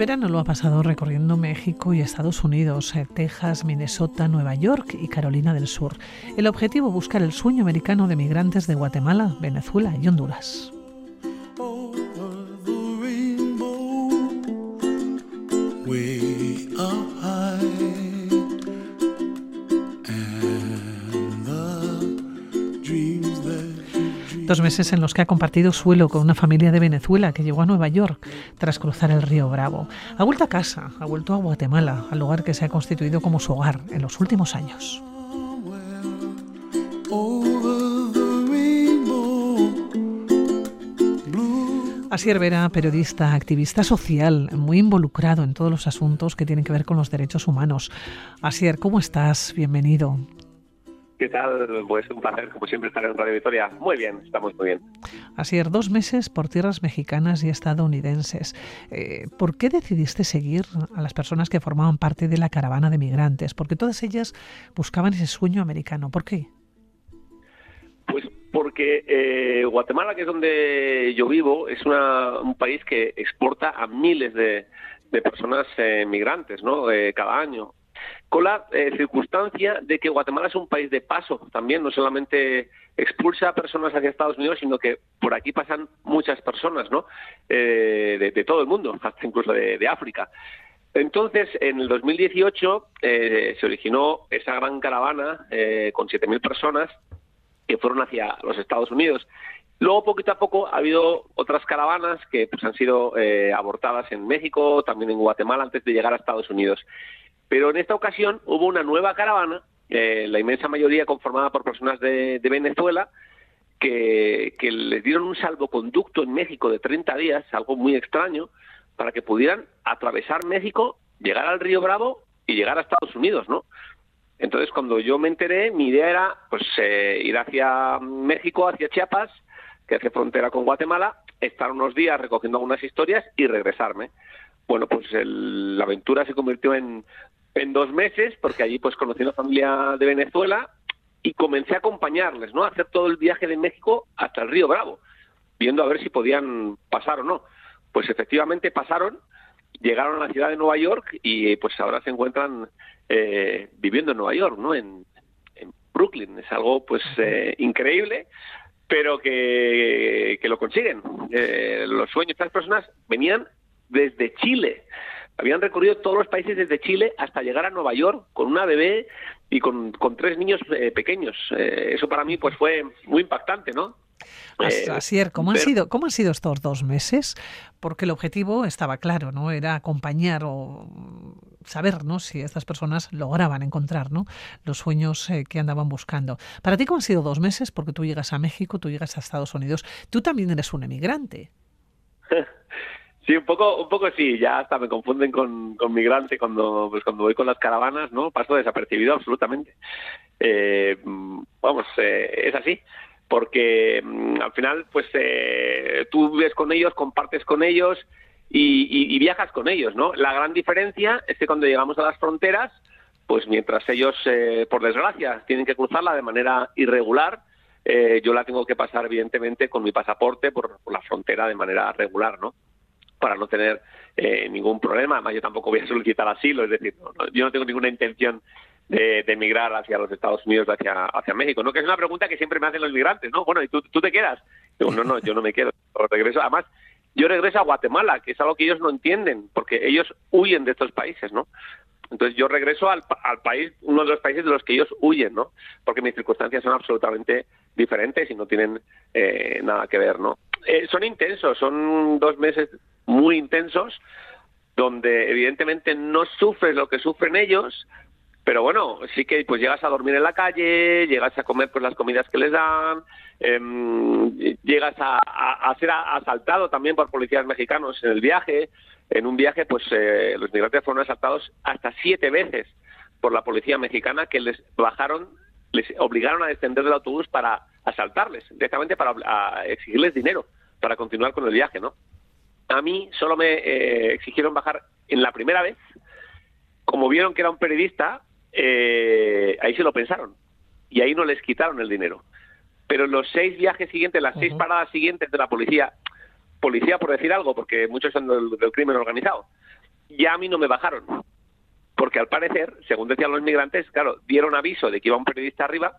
verano lo ha pasado recorriendo México y Estados Unidos, eh, Texas, Minnesota, Nueva York y Carolina del Sur. El objetivo buscar el sueño americano de migrantes de Guatemala, Venezuela y Honduras. Dos meses en los que ha compartido suelo con una familia de Venezuela que llegó a Nueva York tras cruzar el río Bravo. Ha vuelto a casa, ha vuelto a Guatemala, al lugar que se ha constituido como su hogar en los últimos años. Asier Vera, periodista, activista social, muy involucrado en todos los asuntos que tienen que ver con los derechos humanos. Asier, ¿cómo estás? Bienvenido. ¿Qué tal? Pues un placer, como siempre, estar en Radio Victoria. Muy bien, estamos muy bien. Así es, dos meses por tierras mexicanas y estadounidenses. Eh, ¿Por qué decidiste seguir a las personas que formaban parte de la caravana de migrantes? Porque todas ellas buscaban ese sueño americano. ¿Por qué? Pues porque eh, Guatemala, que es donde yo vivo, es un país que exporta a miles de, personas eh, migrantes, ¿no? cada año con la eh, circunstancia de que Guatemala es un país de paso también, no solamente expulsa a personas hacia Estados Unidos, sino que por aquí pasan muchas personas, ¿no? Eh, de, todo el mundo, hasta incluso de, África. Entonces, en el 2018 eh, se originó esa gran caravana con 7.000 personas que fueron hacia los Estados Unidos. Luego, poquito a poco, ha habido otras caravanas que pues, han sido abortadas en México, también en Guatemala, antes de llegar a Estados Unidos. Pero en esta ocasión hubo una nueva caravana, eh, la inmensa mayoría conformada por personas de, Venezuela, que, les dieron un salvoconducto en México de 30 días, algo muy extraño, para que pudieran atravesar México, llegar al Río Bravo y llegar a Estados Unidos, ¿no? Entonces, cuando yo me enteré, mi idea era pues eh, ir hacia México, hacia Chiapas, que hace frontera con Guatemala, estar unos días recogiendo algunas historias y regresarme. Bueno, pues la aventura se convirtió en en dos meses, porque allí pues conocí una familia de Venezuela y comencé a acompañarles, ¿no? A hacer todo el viaje de México hasta el río Bravo, viendo a ver si podían pasar o no. Pues efectivamente pasaron, llegaron a la ciudad de Nueva York y pues ahora se encuentran eh, viviendo en Nueva York, ¿no? En, Brooklyn. Es algo pues eh, increíble, pero que, que lo consiguen. Eh, los sueños de estas personas venían desde Chile habían recorrido todos los países desde Chile hasta llegar a Nueva York con una bebé y con, tres niños eh, pequeños. Eh, eso para mí pues fue muy impactante, ¿no? Así es, ¿cómo, han sido, ¿cómo han sido estos dos meses? Porque el objetivo estaba claro, ¿no? Era acompañar o saber, ¿no? Si estas personas lograban encontrar, ¿no? Los sueños eh, que andaban buscando. Para ti, ¿cómo han sido dos meses? Porque tú llegas a México, tú llegas a Estados Unidos. Tú también eres un emigrante. Sí, un poco, un poco sí, ya hasta me confunden con, con migrante cuando, pues cuando voy con las caravanas, ¿no? Paso desapercibido absolutamente. Eh, vamos, eh, es así, porque mm, al final, pues eh, tú vives con ellos, compartes con ellos y, viajas con ellos, ¿no? La gran diferencia es que cuando llegamos a las fronteras, pues mientras ellos, por desgracia, tienen que cruzarla de manera irregular, yo la tengo que pasar, evidentemente, con mi pasaporte por, por la frontera de manera regular, ¿no? Para no tener eh, ningún problema. Además, yo tampoco voy a solicitar asilo, es decir, yo no tengo ninguna intención de, emigrar hacia los Estados Unidos, hacia, hacia México, ¿no? Que es una pregunta que siempre me hacen los migrantes, ¿no? Bueno, ¿y tú, tú te quedas? Digo, no, no, yo no me quedo, regreso. Además, yo regreso a Guatemala, que es algo que ellos no entienden, porque ellos huyen de estos países, ¿no? Entonces yo regreso al, país, uno de los países de los que ellos huyen, ¿no? Porque mis circunstancias son absolutamente diferentes y no tienen eh, nada que ver, ¿no? Eh, son intensos, son dos meses muy intensos, donde evidentemente no sufres lo que sufren ellos, pero bueno, sí que pues llegas a dormir en la calle, llegas a comer pues las comidas que les dan, em, llegas a, ser asaltado también por policías mexicanos en el viaje. En un viaje, pues eh, los migrantes fueron asaltados hasta siete veces por la policía mexicana que les bajaron, les obligaron a descender del autobús para asaltarles, directamente para exigirles dinero para continuar con el viaje, ¿no? A mí solo me eh, exigieron bajar en la primera vez. Como vieron que era un periodista, eh, ahí se lo pensaron. Y ahí no les quitaron el dinero. Pero los seis viajes siguientes, las seis paradas siguientes de la policía, policía por decir algo, porque muchos son del, crimen organizado, ya a mí no me bajaron. Porque al parecer, según decían los migrantes, claro, dieron aviso de que iba un periodista arriba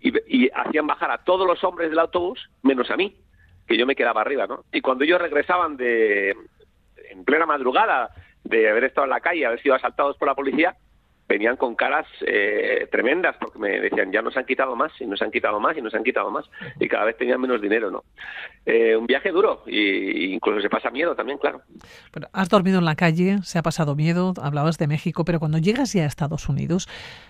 y, y hacían bajar a todos los hombres del autobús, menos a mí, que yo me quedaba arriba, ¿no? Y cuando ellos regresaban de, en plena madrugada, de haber estado en la calle, haber sido asaltados por la policía, venían con caras eh, tremendas porque me decían ya nos han quitado más y nos han quitado más y nos han quitado más y cada vez tenían menos dinero no eh, un viaje duro y incluso se pasa miedo también claro. Has dormido en la calle se ha pasado miedo hablabas de México pero cuando llegas ya a Estados Unidos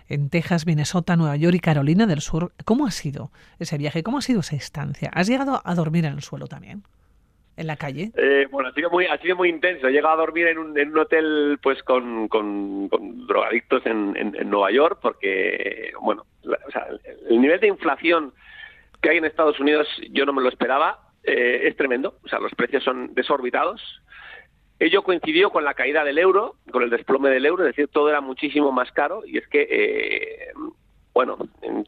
en Texas Minnesota Nueva York y Carolina del Sur cómo ha sido ese viaje cómo ha sido esa estancia has llegado a dormir en el suelo también en la calle? Eh, bueno, ha sido muy, ha sido muy intenso. He llegado a dormir en un, en un hotel pues con, con, drogadictos en, en, Nueva York porque, bueno, o sea, el nivel de inflación que hay en Estados Unidos yo no me lo esperaba. Eh, es tremendo. O sea, los precios son desorbitados. Ello coincidió con la caída del euro, con el desplome del euro, es decir, todo era muchísimo más caro y es que, eh, bueno,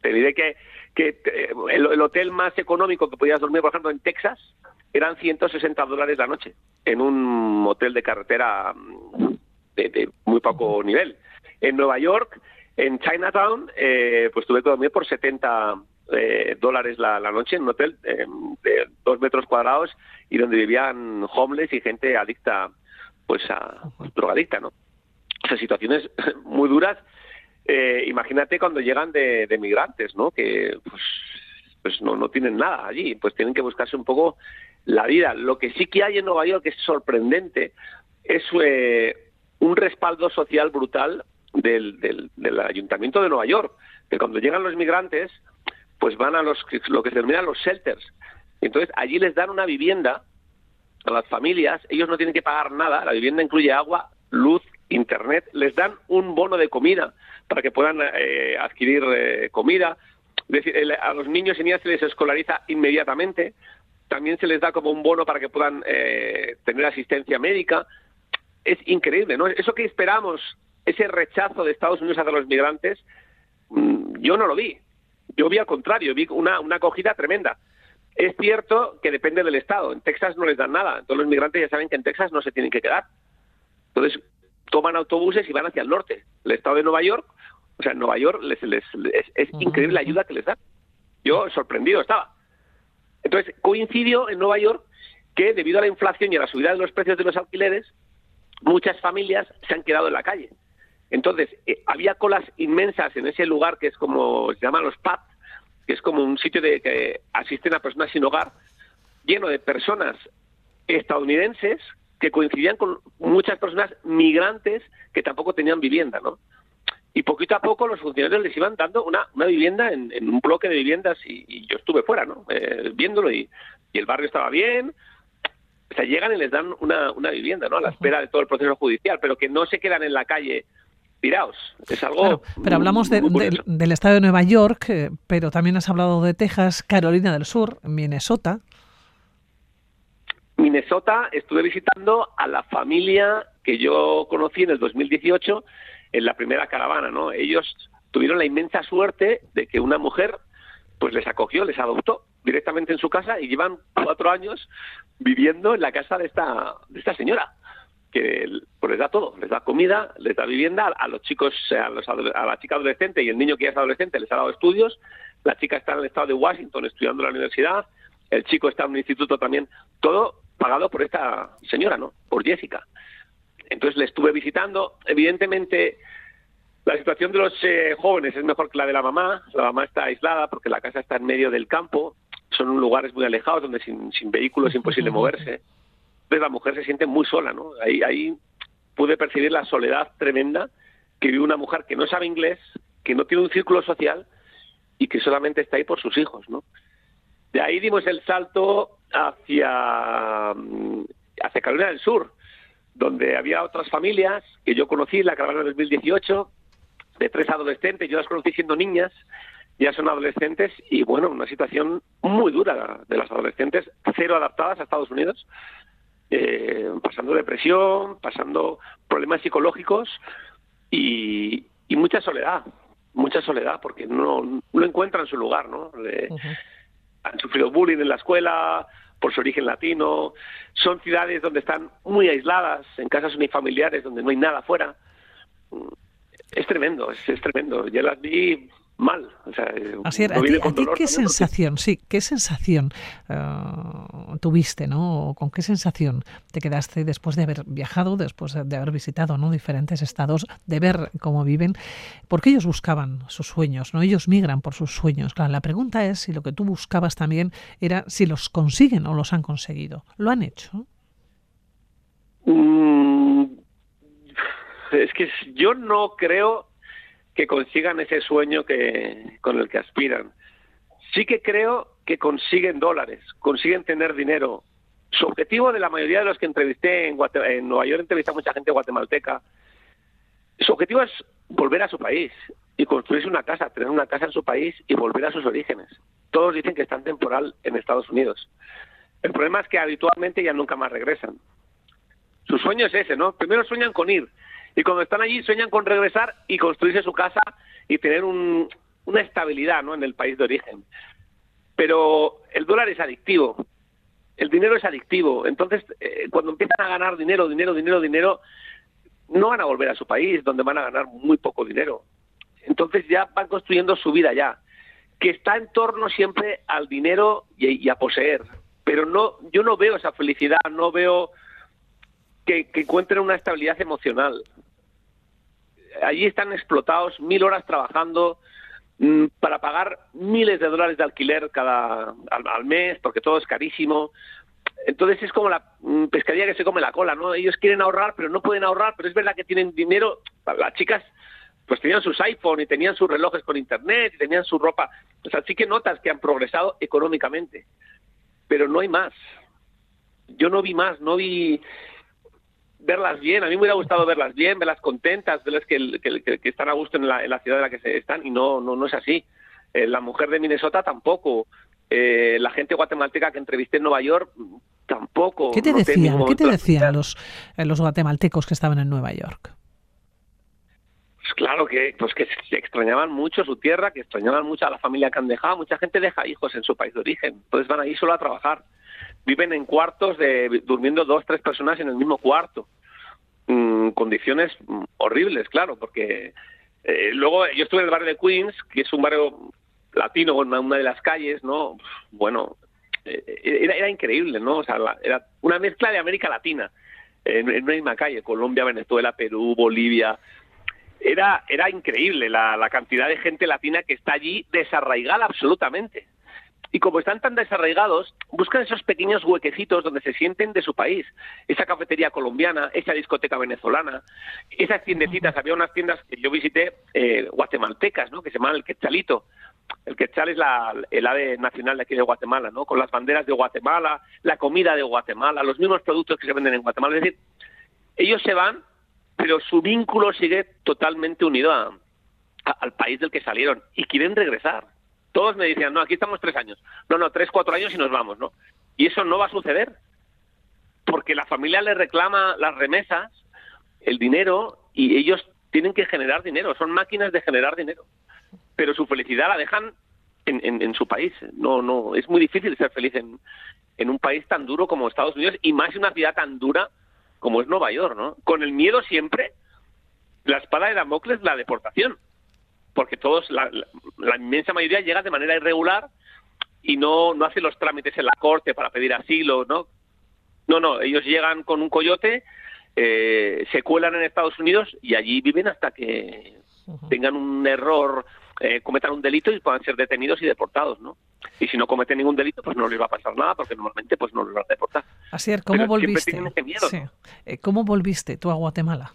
te diré que, que el, el, hotel más económico que podías dormir, por ejemplo, en Texas, eran 160 dólares la noche en un hotel de carretera mm, de, muy poco nivel. En Nueva York, en Chinatown, eh, pues tuve que dormir por 70 eh, dólares la, noche en un hotel eh, de dos metros cuadrados y donde vivían homeless y gente adicta, pues a drogadicta, ¿no? O sea, situaciones muy duras. Imagínate cuando llegan de, migrantes, ¿no? Que pues, pues no, no tienen nada allí, pues tienen que buscarse un poco la vida. Lo que sí que hay en Nueva York que es sorprendente es eh, un respaldo social brutal del, del, ayuntamiento de Nueva York, que cuando llegan los migrantes, pues van a los lo que se denominan los shelters. Entonces allí les dan una vivienda a las familias, ellos no tienen que pagar nada, la vivienda incluye agua, luz, internet, les dan un bono de comida para que puedan eh, adquirir eh, comida. A los niños y niñas se les escolariza inmediatamente también se les da como un bono para que puedan eh, tener asistencia médica. Es increíble, ¿no? Eso que esperamos, ese rechazo de Estados Unidos hacia los migrantes, mm, yo no lo vi. Yo vi al contrario, vi una, una acogida tremenda. Es cierto que depende del Estado. En Texas no les dan nada. Todos los migrantes ya saben que en Texas no se tienen que quedar. Entonces, toman autobuses y van hacia el norte. El Estado de Nueva York, o sea, en Nueva York les, les, es increíble la ayuda que les dan. Yo sorprendido estaba. Entonces, coincidió en Nueva York que debido a la inflación y a la subida de los precios de los alquileres, muchas familias se han quedado en la calle. Entonces, eh, había colas inmensas en ese lugar que es como se llaman los pubs, que es como un sitio de que asisten a personas sin hogar, lleno de personas estadounidenses que coincidían con muchas personas migrantes que tampoco tenían vivienda, ¿no? y poquito a poco los funcionarios les iban dando una, una vivienda en, un bloque de viviendas y, yo estuve fuera, ¿no? Eh, viéndolo y, el barrio estaba bien. O sea, llegan y les dan una, una vivienda, ¿no? A la espera de todo el proceso judicial, pero que no se quedan en la calle tirados. Es algo. pero hablamos del estado de Nueva York, eh, pero también has hablado de Texas, Carolina del Sur, Minnesota. Minnesota, estuve visitando a la familia que yo conocí en el 2018 en la primera caravana, ¿no? Ellos tuvieron la inmensa suerte de que una mujer pues les acogió, les adoptó directamente en su casa y llevan cuatro años viviendo en la casa de esta, de esta señora que pues les da todo, les da comida, les da vivienda, a los chicos, a, los, a la chica adolescente y el niño que ya es adolescente les ha dado estudios, la chica está en el estado de Washington estudiando en la universidad, el chico está en un instituto también, todo pagado por esta señora, ¿no? Por Jessica. Entonces le estuve visitando. Evidentemente, la situación de los eh, jóvenes es mejor que la de la mamá. La mamá está aislada porque la casa está en medio del campo. Son lugares muy alejados donde sin, sin vehículo es imposible moverse. Entonces la mujer se siente muy sola, ¿no? Ahí pude percibir la soledad tremenda que vive una mujer que no sabe inglés, que no tiene un círculo social y que solamente está ahí por sus hijos, ¿no? De ahí dimos el salto hacia, hacia Carolina del Sur, donde había otras familias que yo conocí en la caravana del 2018, de tres adolescentes, yo las conocí siendo niñas, ya son adolescentes y bueno, una situación muy dura de las adolescentes, cero adaptadas a Estados Unidos, eh, pasando depresión, pasando problemas psicológicos y, mucha soledad, mucha soledad, porque no, no encuentran su lugar, ¿no? Han sufrido bullying en la escuela, por su origen latino. Son ciudades donde están muy aisladas, en casas unifamiliares, donde no hay nada afuera. Es tremendo, es, es tremendo. Yo las vi mal. O sea, eh, Así ¿a ti, qué sensación, sí, qué sensación eh, tuviste, ¿no? ¿Con qué sensación te quedaste después de haber viajado, después de haber visitado ¿no? diferentes estados, de ver cómo viven? Porque ellos buscaban sus sueños, ¿no? Ellos migran por sus sueños. Claro, la pregunta es si lo que tú buscabas también era si los consiguen o los han conseguido. ¿Lo han hecho? Mm, es que yo no creo que consigan ese sueño que, con el que aspiran. Sí que creo que consiguen dólares, consiguen tener dinero. Su objetivo de la mayoría de los que entrevisté en, en Nueva York, entrevisté a mucha gente guatemalteca, su objetivo es volver a su país y construirse una casa, tener una casa en su país y volver a sus orígenes. Todos dicen que están temporal en Estados Unidos. El problema es que habitualmente ya nunca más regresan. Su sueño es ese, ¿no? Primero sueñan con ir, y cuando están allí sueñan con regresar y construirse su casa y tener una estabilidad ¿no? en el país de origen. Pero el dólar es adictivo, el dinero es adictivo. Entonces, eh, cuando empiezan a ganar dinero, dinero, dinero, dinero, no van a volver a su país, donde van a ganar muy poco dinero. Entonces ya van construyendo su vida ya, que está en torno siempre al dinero y, y a poseer. Pero no, yo no veo esa felicidad, no veo que, encuentren una estabilidad emocional. Allí están explotados, mil horas trabajando mm, para pagar miles de dólares de alquiler cada al, mes, porque todo es carísimo. Entonces es como la mm, pescadilla que se come la cola, ¿no? Ellos quieren ahorrar, pero no pueden ahorrar, pero es verdad que tienen dinero. Las chicas pues tenían sus iPhone y tenían sus relojes con internet y tenían su ropa. O sea, que notas que han progresado económicamente, pero no hay más. Yo no vi más, no vi verlas bien. A mí me hubiera gustado verlas bien, verlas contentas, verlas que, que, están a gusto en la, ciudad en la que se están y no, no, no es así. Eh, la mujer de Minnesota tampoco. Eh, la gente guatemalteca que entrevisté en Nueva York tampoco. ¿Qué te decían? ¿Qué te decían los, eh, los guatemaltecos que estaban en Nueva York? Pues claro que pues que extrañaban mucho su tierra, que extrañaban mucho a la familia que han dejado. Mucha gente deja hijos en su país de origen, entonces van ahí solo a trabajar viven en cuartos de durmiendo dos, tres personas en el mismo cuarto. Mm, condiciones horribles, claro, porque eh, luego yo estuve en el barrio de Queens, que es un barrio latino, una, una de las calles, ¿no? Bueno, eh, era, era, increíble, ¿no? O sea, era una mezcla de América Latina en, en, una misma calle, Colombia, Venezuela, Perú, Bolivia. Era, era increíble la, la cantidad de gente latina que está allí desarraigada absolutamente y como están tan desarraigados, buscan esos pequeños huequecitos donde se sienten de su país. Esa cafetería colombiana, esa discoteca venezolana, esas tiendecitas, había unas tiendas que yo visité eh, guatemaltecas, ¿no? que se llaman el Quetzalito. El Quetzal es la, el ave nacional de aquí de Guatemala, ¿no? Con las banderas de Guatemala, la comida de Guatemala, los mismos productos que se venden en Guatemala. Es decir, ellos se van, pero su vínculo sigue totalmente unido al país del que salieron y quieren regresar todos me decían, no, aquí estamos tres años. No, no, tres, cuatro años y nos vamos, ¿no? Y eso no va a suceder, porque la familia le reclama las remesas, el dinero, y ellos tienen que generar dinero, son máquinas de generar dinero. Pero su felicidad la dejan en, en, su país. No, no, es muy difícil ser feliz en, en un país tan duro como Estados Unidos y más en una ciudad tan dura como es Nueva York, ¿no? Con el miedo siempre, la espada de Damocles, la deportación porque todos, la, inmensa mayoría llega de manera irregular y no, no hace los trámites en la corte para pedir asilo, ¿no? No, no, ellos llegan con un coyote, eh, se cuelan en Estados Unidos y allí viven hasta que tengan un error, eh, cometan un delito y puedan ser detenidos y deportados, ¿no? Y si no cometen ningún delito, pues no les va a pasar nada, porque normalmente pues no les van a deportar. Así es, ¿cómo volviste? Eh, ¿Cómo volviste tú a Guatemala?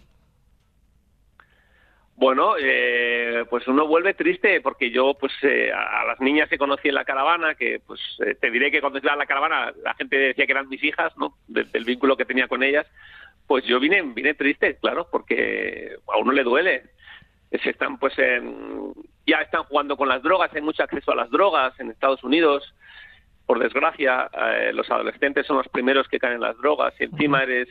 Bueno, eh, pues uno vuelve triste porque yo, pues eh, a las niñas que conocí en la caravana, que pues eh, te diré que cuando estaba en la caravana la gente decía que eran mis hijas, ¿no? Del, vínculo que tenía con ellas, pues yo vine, vine triste, claro, porque a uno le duele. Se están, pues, ya están jugando con las drogas, hay mucho acceso a las drogas en Estados Unidos. Por desgracia, los adolescentes son los primeros que caen en las drogas y encima eres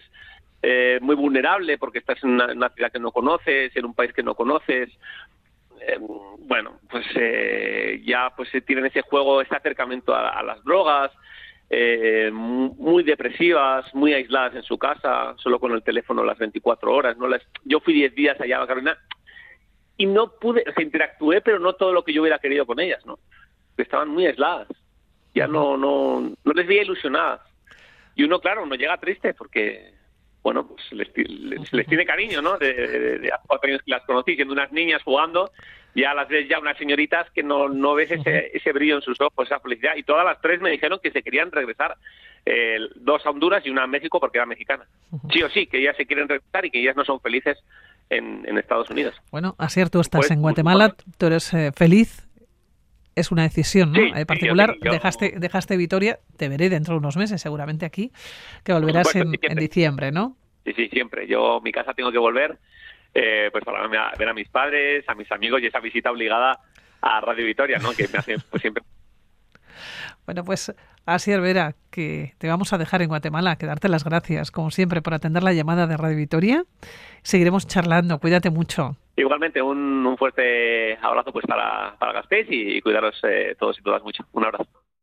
eh, muy vulnerable porque estás en una, ciudad que no conoces, en un país que no conoces. Eh, bueno, pues eh, ya pues tienen ese juego, ese acercamiento a, las drogas. eh, muy depresivas, muy aisladas en su casa, solo con el teléfono las 24 horas. ¿no? Las, yo fui 10 días allá a Carolina y no pude, o sea, interactué, pero no todo lo que yo hubiera querido con ellas, ¿no? Estaban muy aisladas, ya no, no, no les veía ilusionadas. Y uno, claro, uno llega triste porque, bueno, pues les, les, tiene cariño, ¿no? De, de, de, años que las conocí, siendo unas niñas jugando, ya las ves ya unas señoritas que no, no ves ese, ese brillo en sus ojos, esa felicidad. Y todas las tres me dijeron que se querían regresar, eh, dos a Honduras y una a México porque era mexicana. Sí o sí, que ellas se quieren regresar y que ellas no son felices en, en Estados Unidos. Bueno, Asier, tú estás pues, en Guatemala, tú eres eh, feliz. Es una decisión ¿no? Sí, eh, particular. sí, yo- dejaste, dejaste Vitoria, te veré dentro de unos meses, seguramente aquí, que volverás supuesto, en, diciembre, ¿no? Sí, sí, siempre. Yo, mi casa tengo que volver, eh, pues para ver a mis padres, a mis amigos y esa visita obligada a Radio Vitoria, ¿no? Que me hace pues, siempre. Bueno, pues Asier Vera, que te vamos a dejar en Guatemala, que darte las gracias, como siempre, por atender la llamada de Radio Vitoria. Seguiremos charlando, cuídate mucho. Igualmente, un, un fuerte abrazo pues para, para Gasteiz y, cuidaros eh, todos y todas mucho. Un abrazo.